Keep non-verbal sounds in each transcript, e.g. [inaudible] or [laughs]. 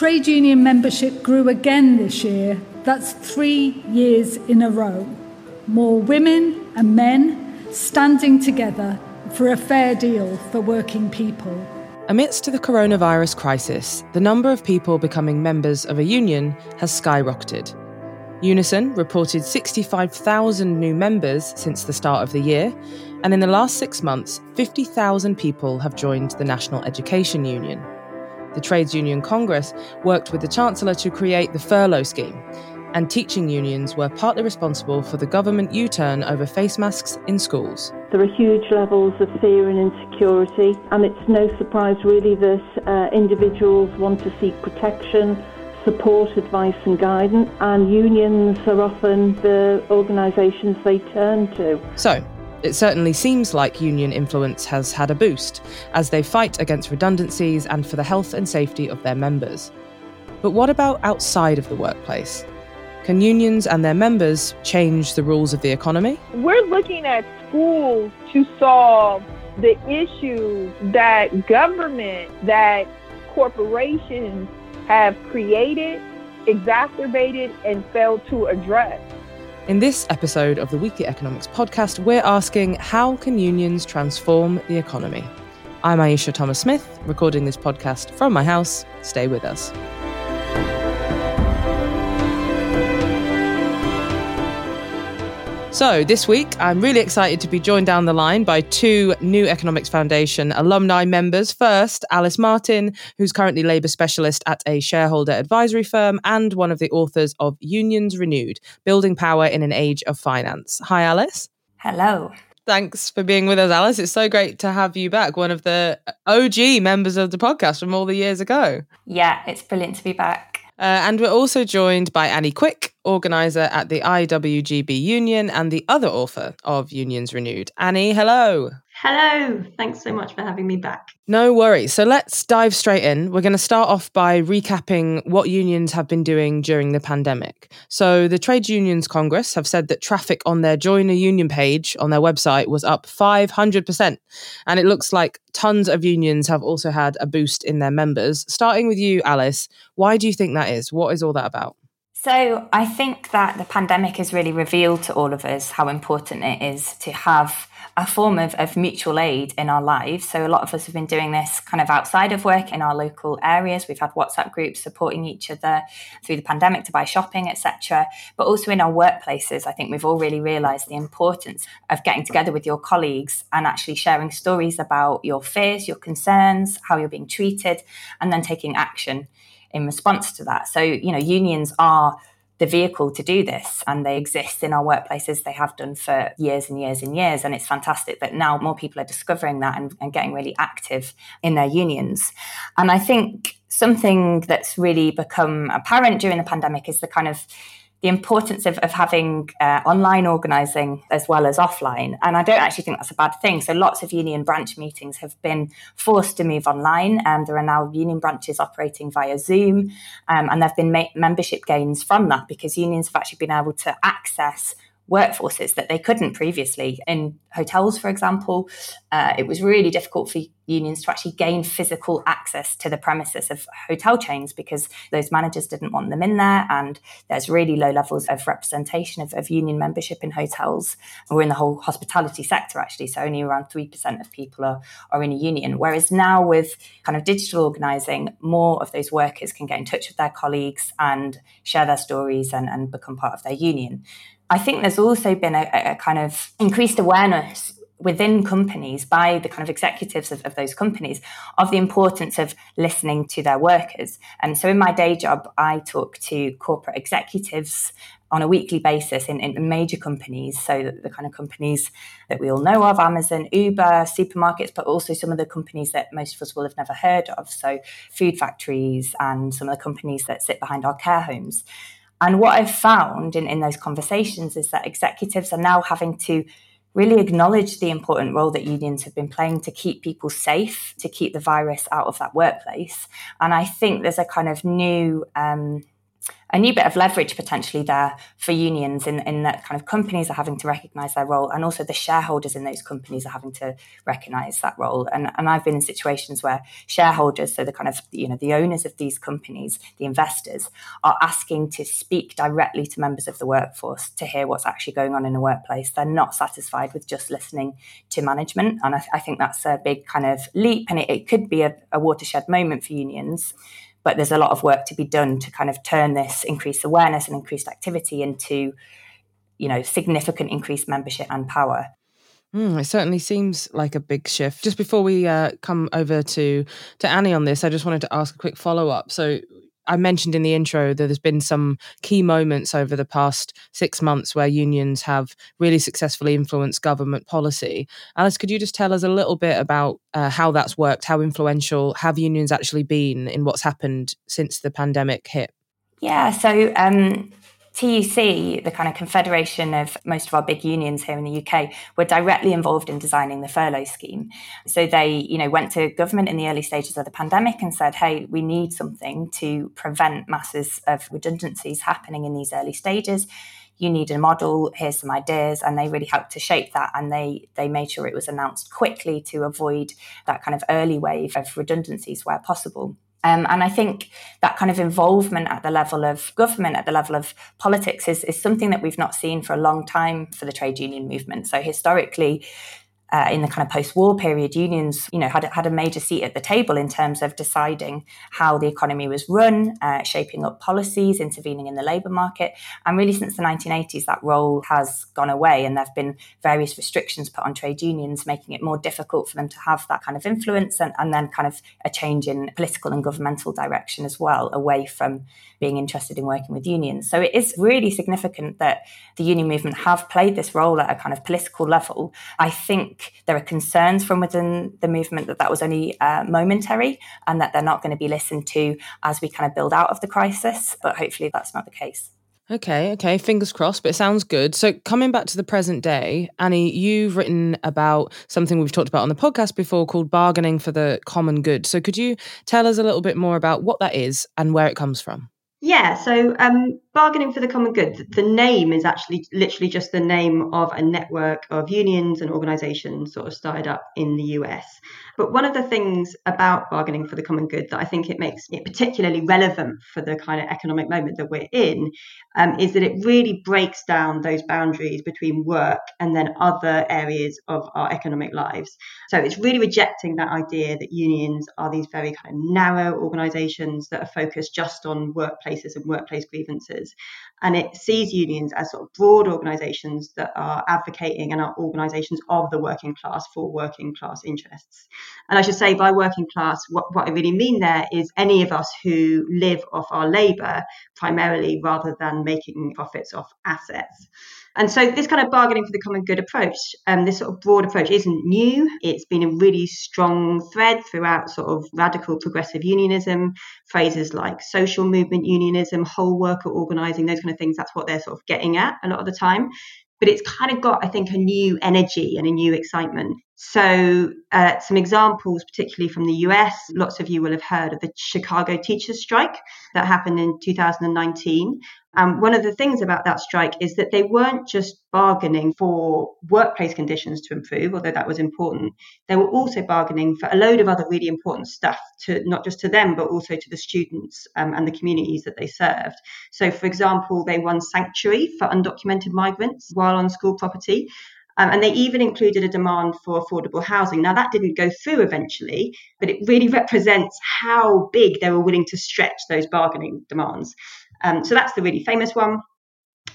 Trade union membership grew again this year. That's three years in a row. More women and men standing together for a fair deal for working people. Amidst the coronavirus crisis, the number of people becoming members of a union has skyrocketed. Unison reported 65,000 new members since the start of the year, and in the last six months, 50,000 people have joined the National Education Union. The Trades Union Congress worked with the Chancellor to create the furlough scheme, and teaching unions were partly responsible for the government U turn over face masks in schools. There are huge levels of fear and insecurity, and it's no surprise really that uh, individuals want to seek protection support, advice and guidance, and unions are often the organisations they turn to. So, it certainly seems like union influence has had a boost as they fight against redundancies and for the health and safety of their members. But what about outside of the workplace? Can unions and their members change the rules of the economy? We're looking at schools to solve the issues that government, that corporations have created, exacerbated, and failed to address. In this episode of the Weekly Economics podcast, we're asking how can unions transform the economy? I'm Ayeisha Thomas Smith, recording this podcast from my house. Stay with us. So, this week, I'm really excited to be joined down the line by two New Economics Foundation alumni members. First, Alice Martin, who's currently Labour Specialist at a shareholder advisory firm and one of the authors of Unions Renewed Building Power in an Age of Finance. Hi, Alice. Hello. Thanks for being with us, Alice. It's so great to have you back, one of the OG members of the podcast from all the years ago. Yeah, it's brilliant to be back. Uh, and we're also joined by Annie Quick, organizer at the IWGB Union and the other author of Unions Renewed. Annie, hello. Hello. Thanks so much for having me back. No worries. So let's dive straight in. We're going to start off by recapping what unions have been doing during the pandemic. So the Trade Unions Congress have said that traffic on their Join a Union page on their website was up 500%. And it looks like tons of unions have also had a boost in their members. Starting with you, Alice, why do you think that is? What is all that about? So, I think that the pandemic has really revealed to all of us how important it is to have a form of, of mutual aid in our lives. So, a lot of us have been doing this kind of outside of work in our local areas. We've had WhatsApp groups supporting each other through the pandemic to buy shopping, etc. But also in our workplaces, I think we've all really realised the importance of getting together with your colleagues and actually sharing stories about your fears, your concerns, how you're being treated, and then taking action in response to that. So, you know, unions are the vehicle to do this and they exist in our workplaces. They have done for years and years and years. And it's fantastic that now more people are discovering that and, and getting really active in their unions. And I think something that's really become apparent during the pandemic is the kind of the importance of, of having uh, online organising as well as offline. And I don't actually think that's a bad thing. So lots of union branch meetings have been forced to move online. And um, there are now union branches operating via Zoom. Um, and there have been ma- membership gains from that because unions have actually been able to access workforces that they couldn't previously. In hotels, for example, uh, it was really difficult for unions to actually gain physical access to the premises of hotel chains because those managers didn't want them in there. And there's really low levels of representation of, of union membership in hotels. We're in the whole hospitality sector, actually. So only around 3% of people are, are in a union. Whereas now, with kind of digital organizing, more of those workers can get in touch with their colleagues and share their stories and, and become part of their union. I think there's also been a, a kind of increased awareness within companies by the kind of executives of, of, those companies of the importance of listening to their workers. And so in my day job, I talk to corporate executives on a weekly basis in, in major companies. So the, the kind of companies that we all know of, Amazon, Uber, supermarkets, but also some of the companies that most of us will have never heard of. So food factories and some of the companies that sit behind our care homes. And what I've found in, in those conversations is that executives are now having to really acknowledge the important role that unions have been playing to keep people safe, to keep the virus out of that workplace. And I think there's a kind of new um, a new bit of leverage potentially there for unions in, in that kind of companies are having to recognize their role and also the shareholders in those companies are having to recognize that role. And, and I've been in situations where shareholders, so the kind of, you know, the owners of these companies, the investors, are asking to speak directly to members of the workforce to hear what's actually going on in the workplace. They're not satisfied with just listening to management. And I, I think that's a big kind of leap and it, it could be a, a watershed moment for unions but there's a lot of work to be done to kind of turn this increased awareness and increased activity into you know significant increased membership and power Mm, it certainly seems like a big shift. Just before we uh, come over to to Annie on this, I just wanted to ask a quick follow up. So I mentioned in the intro that there's been some key moments over the past six months where unions have really successfully influenced government policy. Alice, could you just tell us a little bit about uh, how that's worked? How influential have unions actually been in what's happened since the pandemic hit? Yeah, so um, TUC, the kind of confederation of most of our big unions here in the UK, were directly involved in designing the furlough scheme. So they, you know, went to government in the early stages of the pandemic and said, "Hey, we need something to prevent masses of redundancies happening in these early stages." You need a model. Here's some ideas, and they really helped to shape that. And they they made sure it was announced quickly to avoid that kind of early wave of redundancies where possible. Um, and I think that kind of involvement at the level of government, at the level of politics, is, is something that we've not seen for a long time for the trade union movement. So historically, uh, in the kind of post-war period, unions, you know, had had a major seat at the table in terms of deciding how the economy was run, uh, shaping up policies, intervening in the labour market. And really, since the 1980s, that role has gone away, and there have been various restrictions put on trade unions, making it more difficult for them to have that kind of influence, and, and then kind of a change in political and governmental direction as well, away from being interested in working with unions. So it is really significant that the union movement have played this role at a kind of political level. I think there are concerns from within the movement that that was only uh, momentary and that they're not going to be listened to as we kind of build out of the crisis. But hopefully that's not the case. Okay, okay, fingers crossed, but it sounds good. So, coming back to the present day, Annie, you've written about something we've talked about on the podcast before called bargaining for the common good. So, could you tell us a little bit more about what that is and where it comes from? Yeah, so um, bargaining for the common good, the name is actually literally just the name of a network of unions and organizations sort of started up in the US. But one of the things about bargaining for the common good that I think it makes it particularly relevant for the kind of economic moment that we're in um, is that it really breaks down those boundaries between work and then other areas of our economic lives. So it's really rejecting that idea that unions are these very kind of narrow organizations that are focused just on workplaces and workplace grievances. And it sees unions as sort of broad organizations that are advocating and are organizations of the working class for working class interests. And I should say, by working class, what, what I really mean there is any of us who live off our labour primarily rather than making profits off assets. And so this kind of bargaining for the common good approach, um, this sort of broad approach isn't new. It's been a really strong thread throughout sort of radical progressive unionism, phrases like social movement unionism, whole worker organising, those kind of things. That's what they're sort of getting at a lot of the time but it's kind of got, I think, a new energy and a new excitement. So, uh, some examples, particularly from the US, lots of you will have heard of the Chicago teachers' strike that happened in 2019. Um, one of the things about that strike is that they weren't just bargaining for workplace conditions to improve, although that was important. They were also bargaining for a load of other really important stuff, to not just to them, but also to the students um, and the communities that they served. So, for example, they won sanctuary for undocumented migrants while on school property. Um, and they even included a demand for affordable housing. Now, that didn't go through eventually, but it really [laughs] represents how big they were willing to stretch those bargaining demands. Um, so that's the really famous one.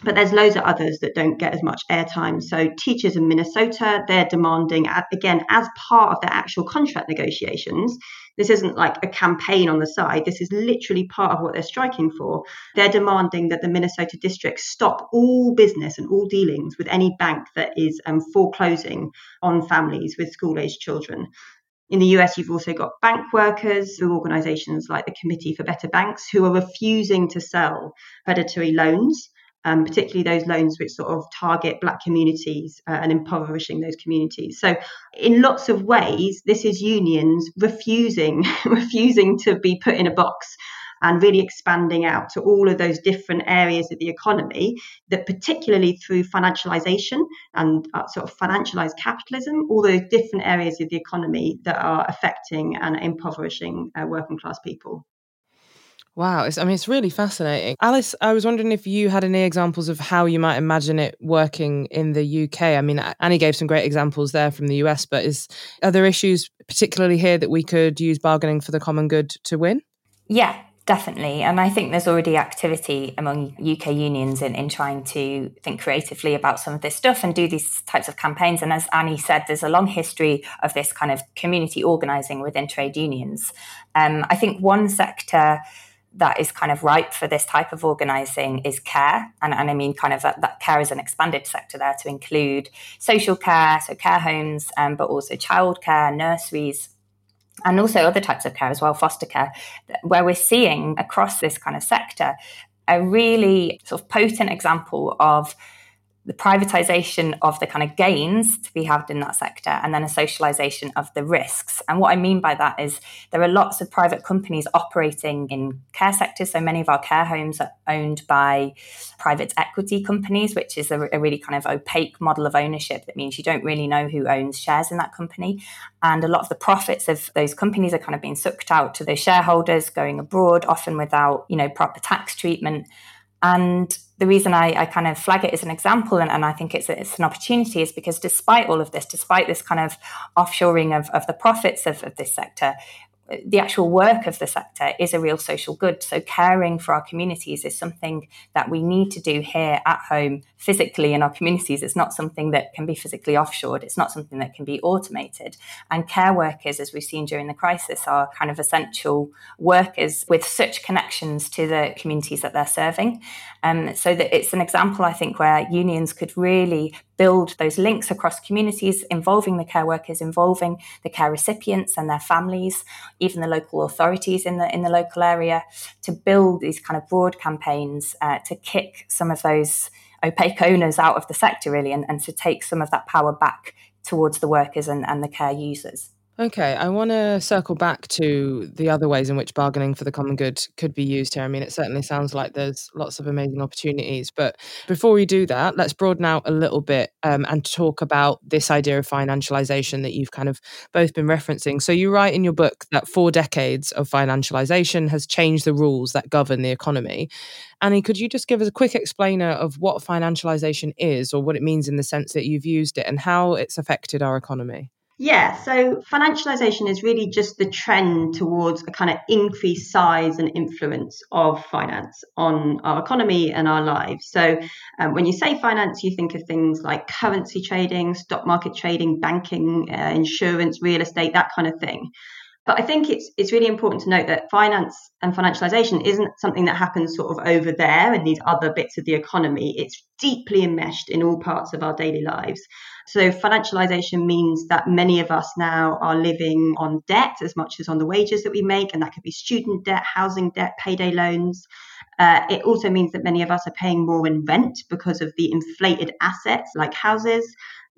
But there's loads of others that don't get as much airtime. So, teachers in Minnesota, they're demanding, again, as part of their actual contract negotiations. This isn't like a campaign on the side. This is literally part of what they're striking for. They're demanding that the Minnesota district stop all business and all dealings with any bank that is um, foreclosing on families with school aged children. In the US, you've also got bank workers through organizations like the Committee for Better Banks who are refusing to sell predatory loans, um, particularly those loans which sort of target Black communities uh, and impoverishing those communities. So, in lots of ways, this is unions refusing [laughs] refusing to be put in a box and really expanding out to all of those different areas of the economy that, particularly through financialization and uh, sort of financialized capitalism, all those different areas of the economy that are affecting and impoverishing uh, working class people. Wow, it's, I mean, it's really fascinating. Alice, I was wondering if you had any examples of how you might imagine it working in the UK. I mean, Annie gave some great examples there from the US, but is are there issues particularly here that we could use bargaining for the common good to win? Yeah, Definitely. And I think there's already activity among UK unions in, in trying to think creatively about some of this stuff and do these types of campaigns. And as Annie said, there's a long history of this kind of community organising within trade unions. Um, I think one sector that is kind of ripe for this type of organising is care. And, and I mean, kind of that, that, care is an expanded sector there to include social care, so care homes, um, but also childcare, nurseries, and also other types of care as well, foster care, where we're seeing across this kind of sector a really sort of potent example of the privatization of the kind of gains to be had in that sector and then a socialization of the risks. And what I mean by that is there are lots of private companies operating in care sectors. So many of our care homes are owned by private equity companies, which is a, a really kind of opaque model of ownership that means you don't really know who owns shares in that company. And a lot of the profits of those companies are kind of being sucked out to their shareholders going abroad, often without, you know, proper tax treatment. And the reason I, I, kind of flag it as an example and, and I think it's, it's an opportunity is because despite all of this, despite this kind of offshoring of, of the profits of, of this sector, the actual work of the sector is a real social good. So, caring for our communities is something that we need to do here at home, physically in our communities. It's not something that can be physically offshored, it's not something that can be automated. And care workers, as we've seen during the crisis, are kind of essential workers with such connections to the communities that they're serving. Um, so, that it's an example, I think, where unions could really build those links across communities involving the care workers, involving the care recipients and their families even the local authorities in the in the local area, to build these kind of broad campaigns uh, to kick some of those opaque owners out of the sector really, and, and to take some of that power back towards the workers and, and the care users. Okay, I want to circle back to the other ways in which bargaining for the common good could be used here. I mean, it certainly sounds like there's lots of amazing opportunities. But before we do that, let's broaden out a little bit um, and talk about this idea of financialization that you've kind of both been referencing. So, you write in your book that four decades of financialization has changed the rules that govern the economy. Annie, could you just give us a quick explainer of what financialization is or what it means in the sense that you've used it and how it's affected our economy? Yeah, so financialization is really just the trend towards a kind of increased size and influence of finance on our economy and our lives. So, um, when you say finance, you think of things like currency trading, stock market trading, banking, uh, insurance, real estate, that kind of thing. But I think it's it's really important to note that finance and financialization isn't something that happens sort of over there in these other bits of the economy. It's deeply enmeshed in all parts of our daily lives. So financialization means that many of us now are living on debt as much as on the wages that we make, and that could be student debt, housing debt, payday loans. Uh, it also means that many of us are paying more in rent because of the inflated assets like houses.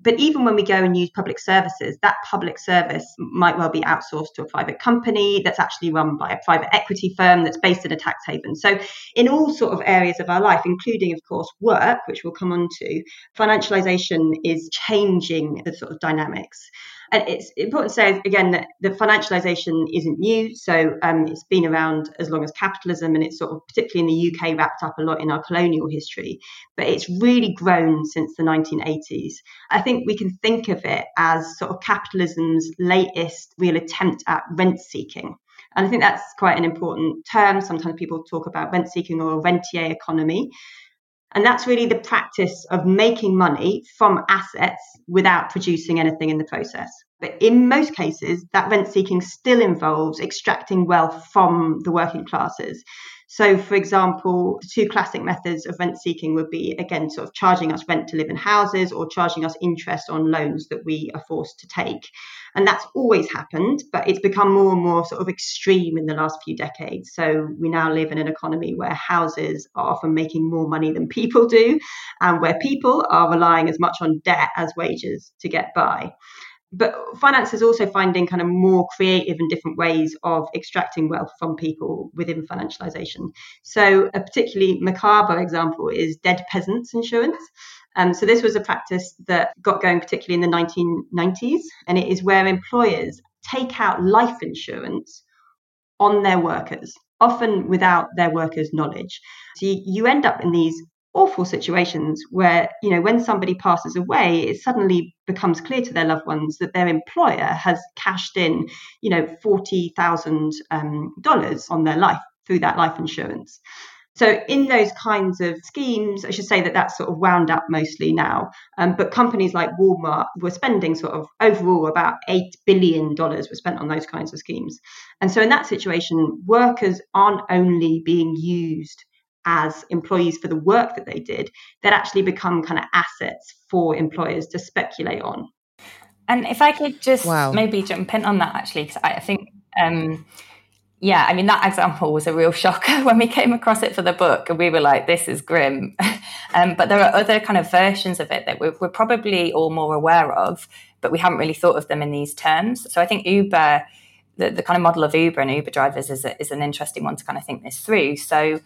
But even when we go and use public services, that public service might well be outsourced to a private company that's actually run by a private equity firm that's based in a tax haven. So, in all sort of areas of our life, including, of course, work, which we'll come on to, financialization is changing the sort of dynamics. And it's important to say again that the financialization isn't new. So um, it's been around as long as capitalism, and it's sort of particularly in the UK wrapped up a lot in our colonial history. But it's really grown since the 1980s. I think we can think of it as sort of capitalism's latest real attempt at rent seeking. And I think that's quite an important term. Sometimes people talk about rent seeking or a rentier economy. And that's really the practice of making money from assets without producing anything in the process. But in most cases, that rent seeking still involves extracting wealth from the working classes. So, for example, the two classic methods of rent seeking would be again, sort of charging us rent to live in houses or charging us interest on loans that we are forced to take. And that's always happened, but it's become more and more sort of extreme in the last few decades. So, we now live in an economy where houses are often making more money than people do, and where people are relying as much on debt as wages to get by. But finance is also finding kind of more creative and different ways of extracting wealth from people within financialization. So, a particularly macabre example is dead peasants insurance. Um, so, this was a practice that got going particularly in the 1990s, and it is where employers take out life insurance on their workers, often without their workers' knowledge. So, you, you end up in these awful situations where you know when somebody passes away it suddenly becomes clear to their loved ones that their employer has cashed in you know $40,000 um, on their life through that life insurance. So in those kinds of schemes i should say that that's sort of wound up mostly now. Um, but companies like walmart were spending sort of overall about $8 billion were spent on those kinds of schemes. And so in that situation workers aren't only being used as employees for the work that they did that actually become kind of assets for employers to speculate on. And if I could just wow. maybe jump in on that actually, because I think, um, yeah, I mean, that example was a real shocker [laughs] when we came across it for the book and we were like, this is grim. [laughs] um, but there are other kind of versions of it that we're, we're probably all more aware of, but we haven't really thought of them in these terms. So I think Uber. The, the kind of model of Uber and Uber drivers is, a, is an interesting one to kind of think this through. So,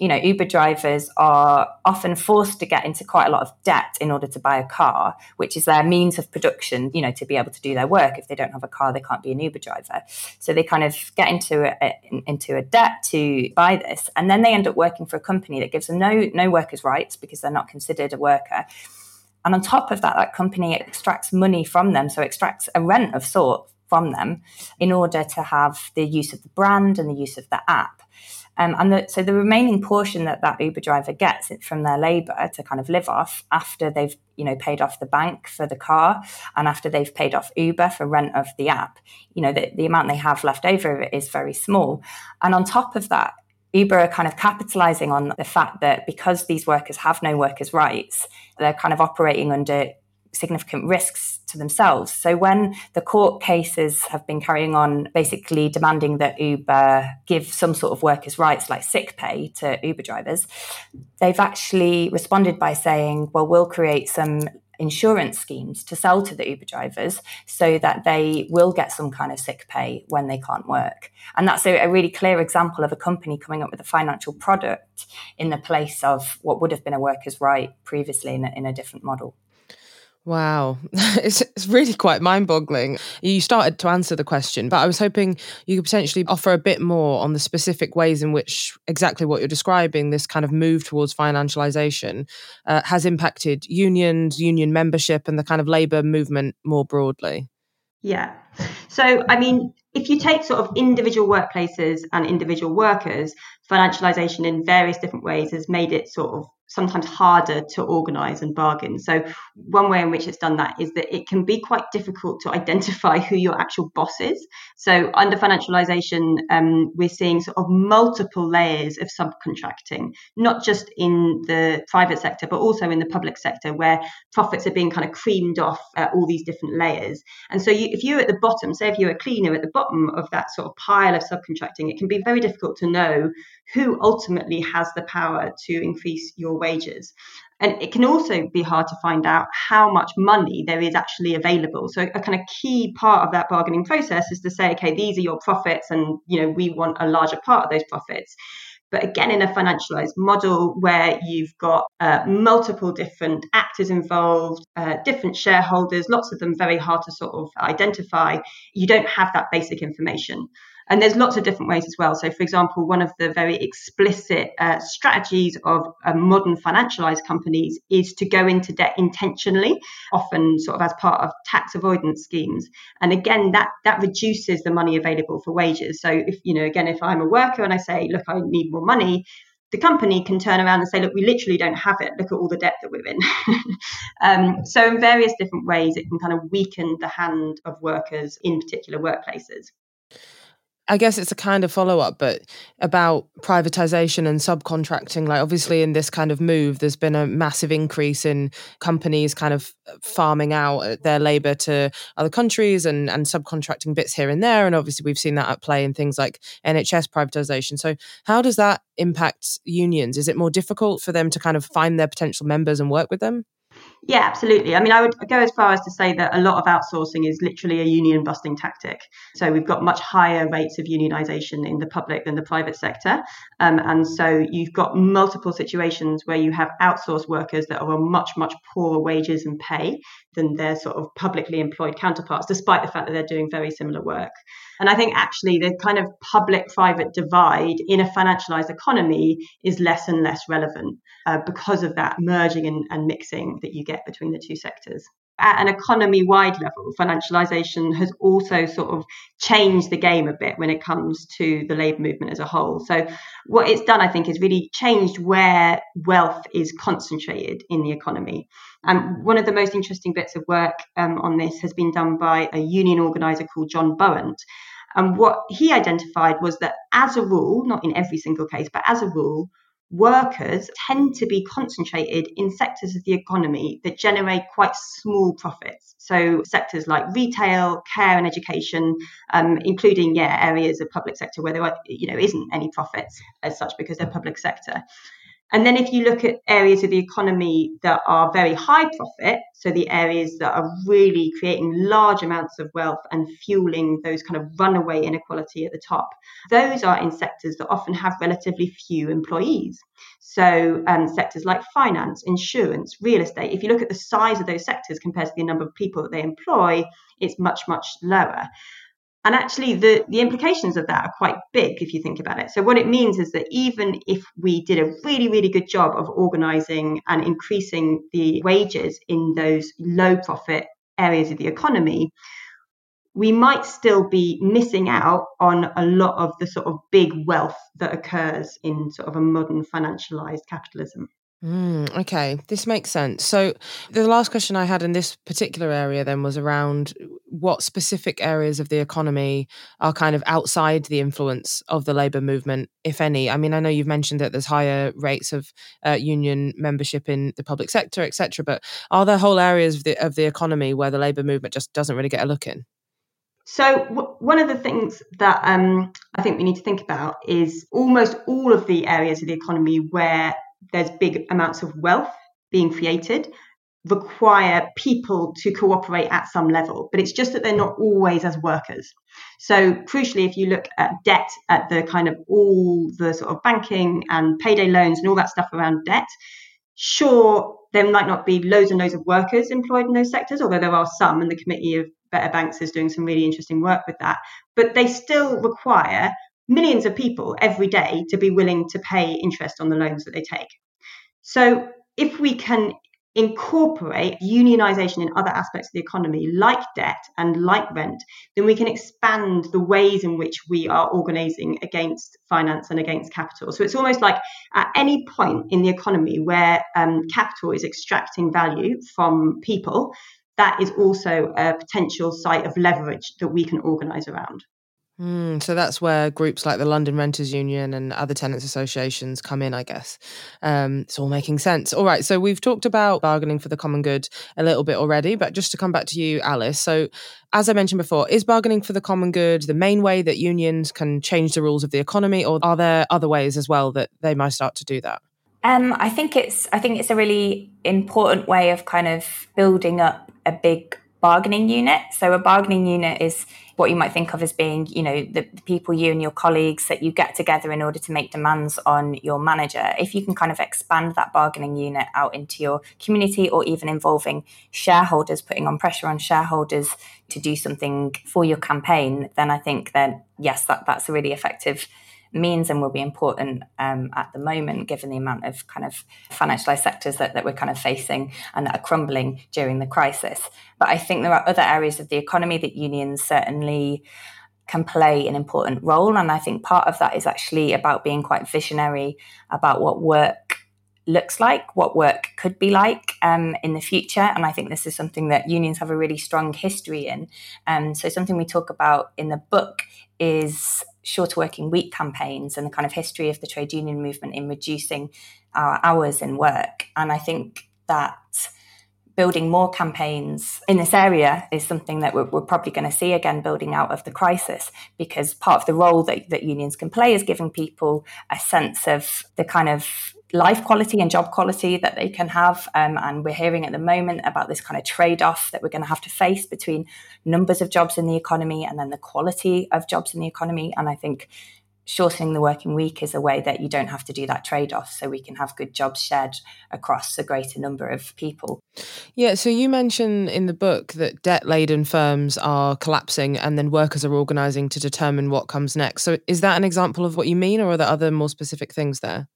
you know, Uber drivers are often forced to get into quite a lot of debt in order to buy a car, which is their means of production, you know, to be able to do their work. If they don't have a car, they can't be an Uber driver. So they kind of get into a, into a debt to buy this, and then they end up working for a company that gives them no no workers' rights because they're not considered a worker. And on top of that, that company extracts money from them, so extracts a rent of sort from them in order to have the use of the brand and the use of the app. Um, and the, so the remaining portion that that Uber driver gets from their labour to kind of live off after they've you know paid off the bank for the car and after they've paid off Uber for rent of the app, you know the, the amount they have left over is very small. And on top of that, Uber are kind of capitalizing on the fact that because these workers have no workers' rights, they're kind of operating under significant risks to themselves. So when the court cases have been carrying on, basically demanding that Uber give some sort of workers' rights like sick pay to Uber drivers, they've actually responded by saying, well, we'll create some insurance schemes to sell to the Uber drivers so that they will get some kind of sick pay when they can't work. And that's a, a, really clear example of a company coming up with a financial product in the place of what would have been a worker's right previously in a, in a different model. Wow, [laughs] it's, it's really quite mind boggling. You started to answer the question, but I was hoping you could potentially offer a bit more on the specific ways in which exactly what you're describing, this kind of move towards financialization, uh, has impacted unions, union membership, and the kind of labour movement more broadly. Yeah. So, I mean, if you take sort of individual workplaces and individual workers, financialization in various different ways has made it sort of sometimes harder to organize and bargain. So, one way in which it's done that is that it can be quite difficult to identify who your actual boss is. So, under financialization, um, we're seeing sort of multiple layers of subcontracting, not just in the private sector, but also in the public sector, where profits are being kind of creamed off at all these different layers. And so, you, if you're at the bottom, say if you're a cleaner at the bottom of that sort of pile of subcontracting, it can be very difficult to know who ultimately has the power to increase your wages. And it can also be hard to find out how much money there is actually available. So a kind of key part of that bargaining process is to say, okay, these are your profits, and you know we want a larger part of those profits. But again, in a financialized model where you've got uh, multiple different actors involved, uh, different shareholders, lots of them very hard to sort of identify, you don't have that basic information. And there's lots of different ways as well. So, for example, one of the very explicit uh, strategies of uh, modern financialized companies is to go into debt intentionally, often sort of as part of tax avoidance schemes. And again, that that reduces the money available for wages. So, if you know, again, if I'm a worker and I say, look, I need more money, the company can turn around and say, look, we literally don't have it. Look at all the debt that we're in. [laughs] um, so, in various different ways, it can kind of weaken the hand of workers in particular workplaces. I guess it's a kind of follow up, but about privatization and subcontracting. Like, obviously, in this kind of move, there's been a massive increase in companies kind of farming out uh, their labor to other countries and, and subcontracting bits here and there. And obviously, we've seen that at play in things like NHS privatization. So, how does that impact unions? Is it more difficult for them to kind of find their potential members and work with them? Yeah, absolutely. I mean, I would go as far as to say that a lot of outsourcing is literally a union busting tactic. So we've got much higher rates of unionization in the public than the private sector. Um, and so you've got multiple situations where you have outsourced workers that are on much, much poorer wages and pay than their sort of publicly employed counterparts, despite the fact that they're doing very similar work. And I think actually the kind of public private divide in a financialized economy is less and less relevant uh, because of that merging and, and mixing that you get between the two sectors at an economy wide level, financialization has also sort of changed the game a bit when it comes to the labour movement as a whole. So, what it's done, I think, is really changed where wealth is concentrated in the economy. And one of the most interesting bits of work um, on this has been done by a union organiser called John Bowen. And what he identified was that, as a rule, not in every single case, but as a rule, workers tend to be concentrated in sectors of the economy that generate quite small profits. So sectors like retail, care, and education, um, including yeah areas of public sector where there are, you know isn't any profits as such because they're public sector. And then if you look at areas of the economy that are very high profit, so the areas that are really creating large amounts of wealth and fueling those kind of runaway inequality at the top, those are in sectors that often have relatively few employees. So um, sectors like finance, insurance, real estate, if you look at the size of those sectors compared to the number of people that they employ, it's much, much lower. And actually, the, the implications of that are quite big if you think about it. So, what it means is that even if we did a really, really good job of organizing and increasing the wages in those low profit areas of the economy, we might still be missing out on a lot of the sort of big wealth that occurs in sort of a modern financialized capitalism. Mm, okay, this makes sense. So, the last question I had in this particular area then was around what specific areas of the economy are kind of outside the influence of the labour movement, if any. I mean, I know you've mentioned that there's higher rates of uh, union membership in the public sector, etc. But are there whole areas of the of the economy where the labour movement just doesn't really get a look in? So, w- one of the things that um, I think we need to think about is almost all of the areas of the economy where there's big amounts of wealth being created require people to cooperate at some level, but it's just that they're not always as workers. So, crucially, if you look at debt, at the kind of all the sort of banking and payday loans and all that stuff around debt, sure, there might not be loads and loads of workers employed in those sectors, although there are some, and the Committee of Better Banks is doing some really interesting work with that. But they still require millions of people every day to be willing to pay interest on the loans that they take. So if we can incorporate unionization in other aspects of the economy, like debt and like rent, then we can expand the ways in which we are organizing against finance and against capital. So it's almost like at any point in the economy where um, capital is extracting value from people, that is also a potential site of leverage that we can organize around. Mm, so that's where groups like the London Renters Union and other tenants associations come in, I guess. Um, it's all making sense. All right, so we've talked about bargaining for the common good a little bit already, but just to come back to you, Alice. So, as I mentioned before, is bargaining for the common good the main way that unions can change the rules of the economy, or are there other ways as well that they might start to do that? Um, I think it's I think it's a really important way of kind of building up a big bargaining unit. So a bargaining unit is what you might think of as being, you know, the, the, people you and your colleagues that you get together in order to make demands on your manager. If you can kind of expand that bargaining unit out into your community or even involving shareholders, putting on pressure on shareholders to do something for your campaign, then I think that yes, that, that's a really effective means and will be important um, at the moment, given the amount of kind of financialized sectors that, that we're kind of facing and that are crumbling during the crisis. But I think there are other areas of the economy that unions certainly can play an important role. And I think part of that is actually about being quite visionary about what work looks like, what work could be like um, in the future. And I think this is something that unions have a really strong history in. Um, so, something we talk about in the book is shorter working week campaigns and the kind of history of the trade union movement in reducing our hours in work. And I think that building more campaigns in this area is something that we're, we're probably going to see again building out of the crisis because part of the role that, that unions can play is giving people a sense of the kind of life quality and job quality that they can have. Um, and we're hearing at the moment about this kind of trade off that we're going to have to face between numbers of jobs in the economy and then the quality of jobs in the economy. And I think shortening the working week is a way that you don't have to do that trade off so we can have good jobs shared across a greater number of people. Yeah, so you mention in the book that debt laden firms are collapsing and then workers are organising to determine what comes next. So is that an example of what you mean, or are there other more specific things there?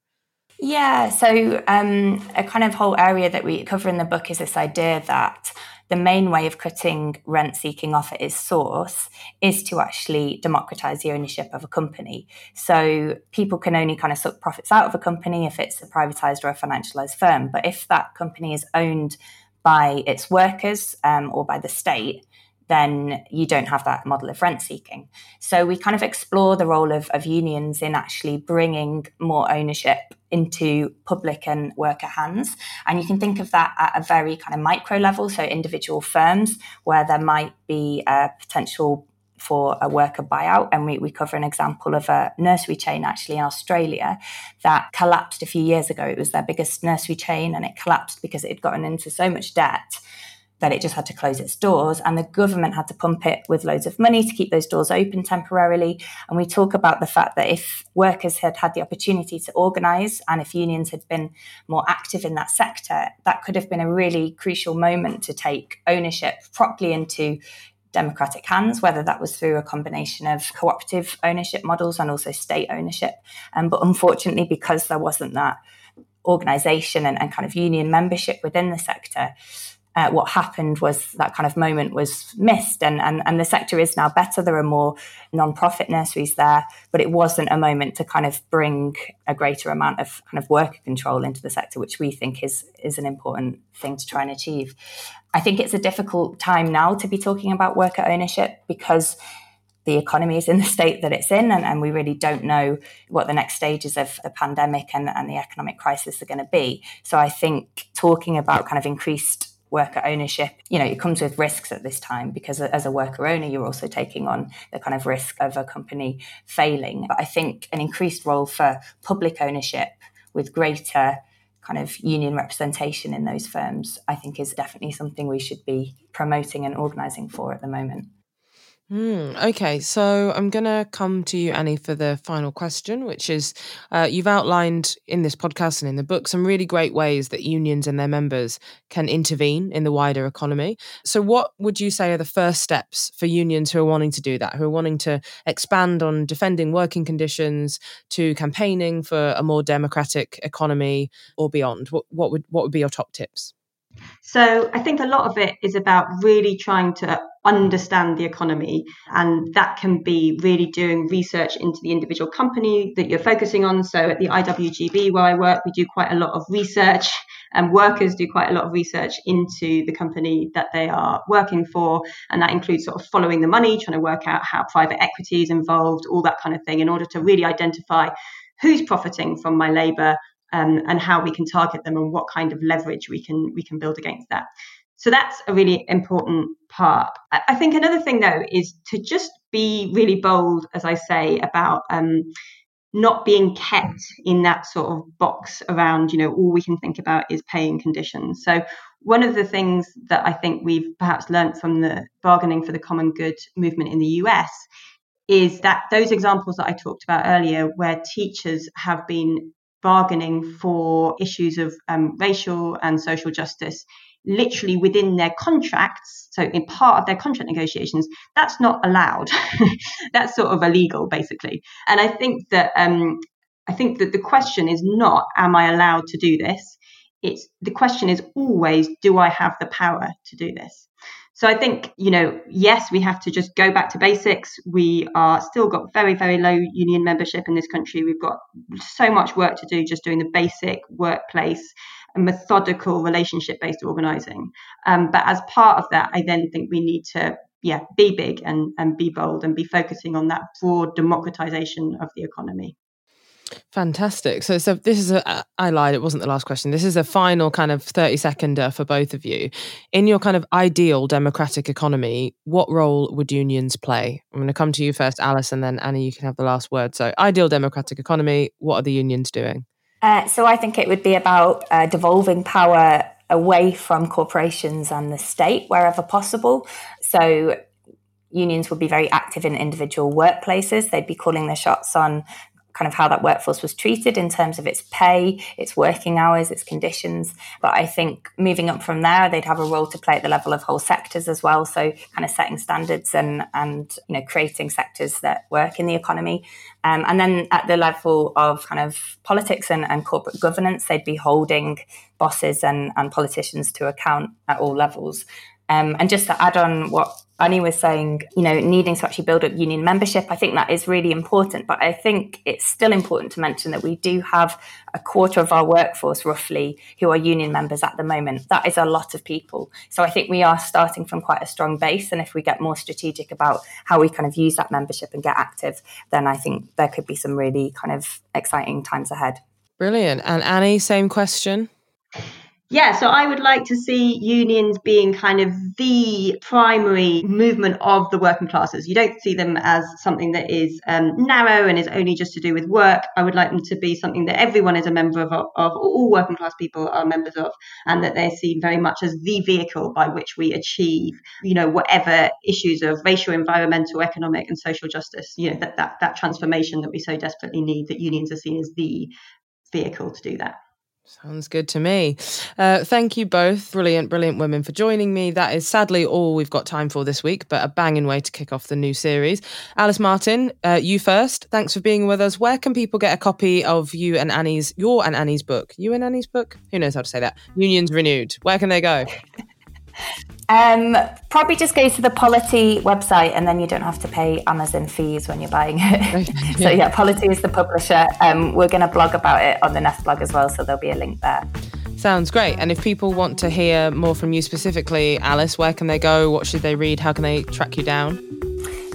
Yeah, so um, a kind of whole area that we cover in the book is this idea that the main way of cutting rent seeking off at its source is to actually democratize the ownership of a company. So people can only kind of suck profits out of a company if it's a privatized or a financialized firm. But if that company is owned by its workers um, or by the state, then you don't have that model of rent seeking. So we kind of explore the role of, of unions in actually bringing more ownership into public and worker hands. And you can think of that at a very kind of micro level, so individual firms where there might be a potential for a worker buyout. And we, we cover an example of a nursery chain actually in Australia that collapsed a few years ago. It was their biggest nursery chain and it collapsed because it had gotten into so much debt it just had to close its doors and the government had to pump it with loads of money to keep those doors open temporarily and we talk about the fact that if workers had had the opportunity to organize and if unions had been more active in that sector that could have been a really crucial moment to take ownership properly into democratic hands, whether that was through a combination of cooperative ownership models and also state ownership. Um, but unfortunately, because there wasn't that organization and, and kind of union membership within the sector, uh, what happened was that kind of moment was missed and, and, and the sector is now better. There are more non-profit nurseries there, but it wasn't a moment to kind of bring a greater amount of kind of worker control into the sector, which we think is, is an important thing to try and achieve. I think it's a difficult time now to be talking about worker ownership because the economy is in the state that it's in, and, and, we really don't know what the next stages of the pandemic and, and the economic crisis are going to be. So I think talking about kind of increased worker ownership, you know, it comes with risks at this time because as a worker owner, you're also taking on the kind of risk of a company failing. But I think an increased role for public ownership with greater kind of union representation in those firms, I think is definitely something we should be promoting and organising for at the moment. Mm, okay, so I'm going to come to you, Annie, for the final question, which is uh, you've outlined in this podcast and in the book some really great ways that unions and their members can intervene in the wider economy. So, what would you say are the first steps for unions who are wanting to do that, who are wanting to expand on defending working conditions to campaigning for a more democratic economy or beyond? What, what, would, what would be your top tips? So I think a lot of it is about really trying to understand the economy. And that can be really doing research into the individual company that you're focusing on. So at the IWGB where I work, we do quite a lot of research and workers do quite a lot of research into the company that they are working for. And that includes sort of following the money, trying to work out how private equity is involved, all that kind of thing, in order to really identify who's profiting from my labor um, and how we can target them and what kind of leverage we can we can build against that. So that's a really important part. I think another thing though is to just be really bold, as I say, about um, not being kept in that sort of box around, you know, all we can think about is paying conditions. So one of the things that I think we've perhaps learned from the bargaining for the common good movement in the US is that those examples that I talked about earlier, where teachers have been bargaining for issues of um, racial and social justice literally within their contracts so in part of their contract negotiations that's not allowed. [laughs] That's sort of illegal basically. And i think that um, i think that the question is not am i allowed to do this? It's the question is always do i have the power to do this so I think, you know, yes, we have to just go back to basics. We are still got very, very low union membership in this country. We've got so much work to do just doing the basic workplace and methodical relationship based organizing. Um, but as part of that, I then think we need to yeah, be big and, and be bold and be focusing on that broad democratization of the economy. Fantastic. So, so this is a, I lied, it wasn't the last question. This is a final kind of 30 seconder for both of you. In your kind of ideal democratic economy, what role would unions play? I'm going to come to you first, Alice, and then Annie, you can have the last word. So, ideal democratic economy, what are the unions doing? Uh, so I think it would be about uh, devolving power away from corporations and the state wherever possible. So unions would be very active in individual workplaces. They'd be calling the shots on kind of how that workforce was treated in terms of its pay, its working hours, its conditions. But I think moving up from there, they'd have a role to play at the level of whole sectors as well. So kind of setting standards and and you know creating sectors that work in the economy. Um, and then at the level of kind of politics and, and corporate governance, they'd be holding bosses and, and politicians to account at all levels. Um, and just to add on what Annie was saying, you know, needing to actually build up union membership, I think that is really important. But I think it's still important to mention that we do have a quarter of our workforce, roughly, who are union members at the moment. That is a lot of people. So I think we are starting from quite a strong base. And if we get more strategic about how we kind of use that membership and get active, then I think there could be some really kind of exciting times ahead. Brilliant. And Annie, same question. Yeah, so I would like to see unions being kind of the primary movement of the working classes. You don't see them as something that is um, narrow and is only just to do with work. I would like them to be something that everyone is a member of, of all working class people are members of, and that they're seen very much as the vehicle by which we achieve, you know, whatever issues of racial, environmental, economic, and social justice. You know, that that that transformation that we so desperately need. That unions are seen as the vehicle to do that. Sounds good to me. Uh, thank you both, brilliant, brilliant women, for joining me. That is sadly all we've got time for this week, but a banging way to kick off the new series. Alice Martin, uh, you first. Thanks for being with us. Where can people get a copy of you and Annie's, your and Annie's book? You and Annie's book? Who knows how to say that? Unions Renewed. Where can they go? [laughs] Um, probably just go to the Polity website and then you don't have to pay Amazon fees when you're buying it. [laughs] so yeah, Polity is the publisher. Um, we're going to blog about it on the NEF blog as well, so there'll be a link there. Sounds great. And if people want to hear more from you specifically, Alice, where can they go? What should they read? How can they track you down?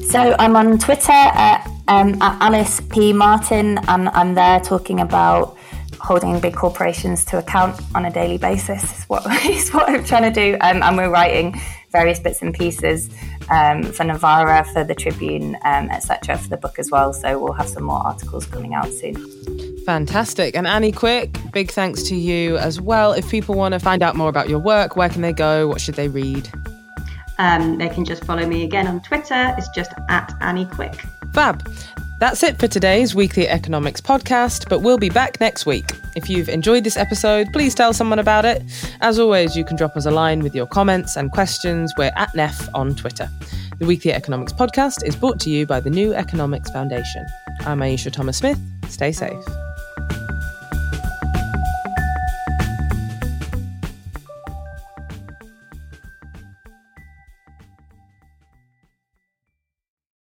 So I'm on Twitter at, um, at Alice P Martin, and I'm there talking about holding big corporations to account on a daily basis is what, [laughs] is what I'm trying to do. Um, and we're writing various bits and pieces um, for Novara, for the Tribune, um, etc., for the book as well. So we'll have some more articles coming out soon. Fantastic. And Annie Quick, big thanks to you as well. If people want to find out more about your work, where can they go? What should they read? Um, they can just follow me again on Twitter. It's just at Annie Quick. Fab. That's it for today's weekly economics podcast, but we'll be back next week. If you've enjoyed this episode, please tell someone about it. As always, you can drop us a line with your comments and questions. We're at NEF on Twitter. The Weekly Economics podcast is brought to you by the New Economics Foundation. I'm Ayeisha Thomas Smith. Stay safe.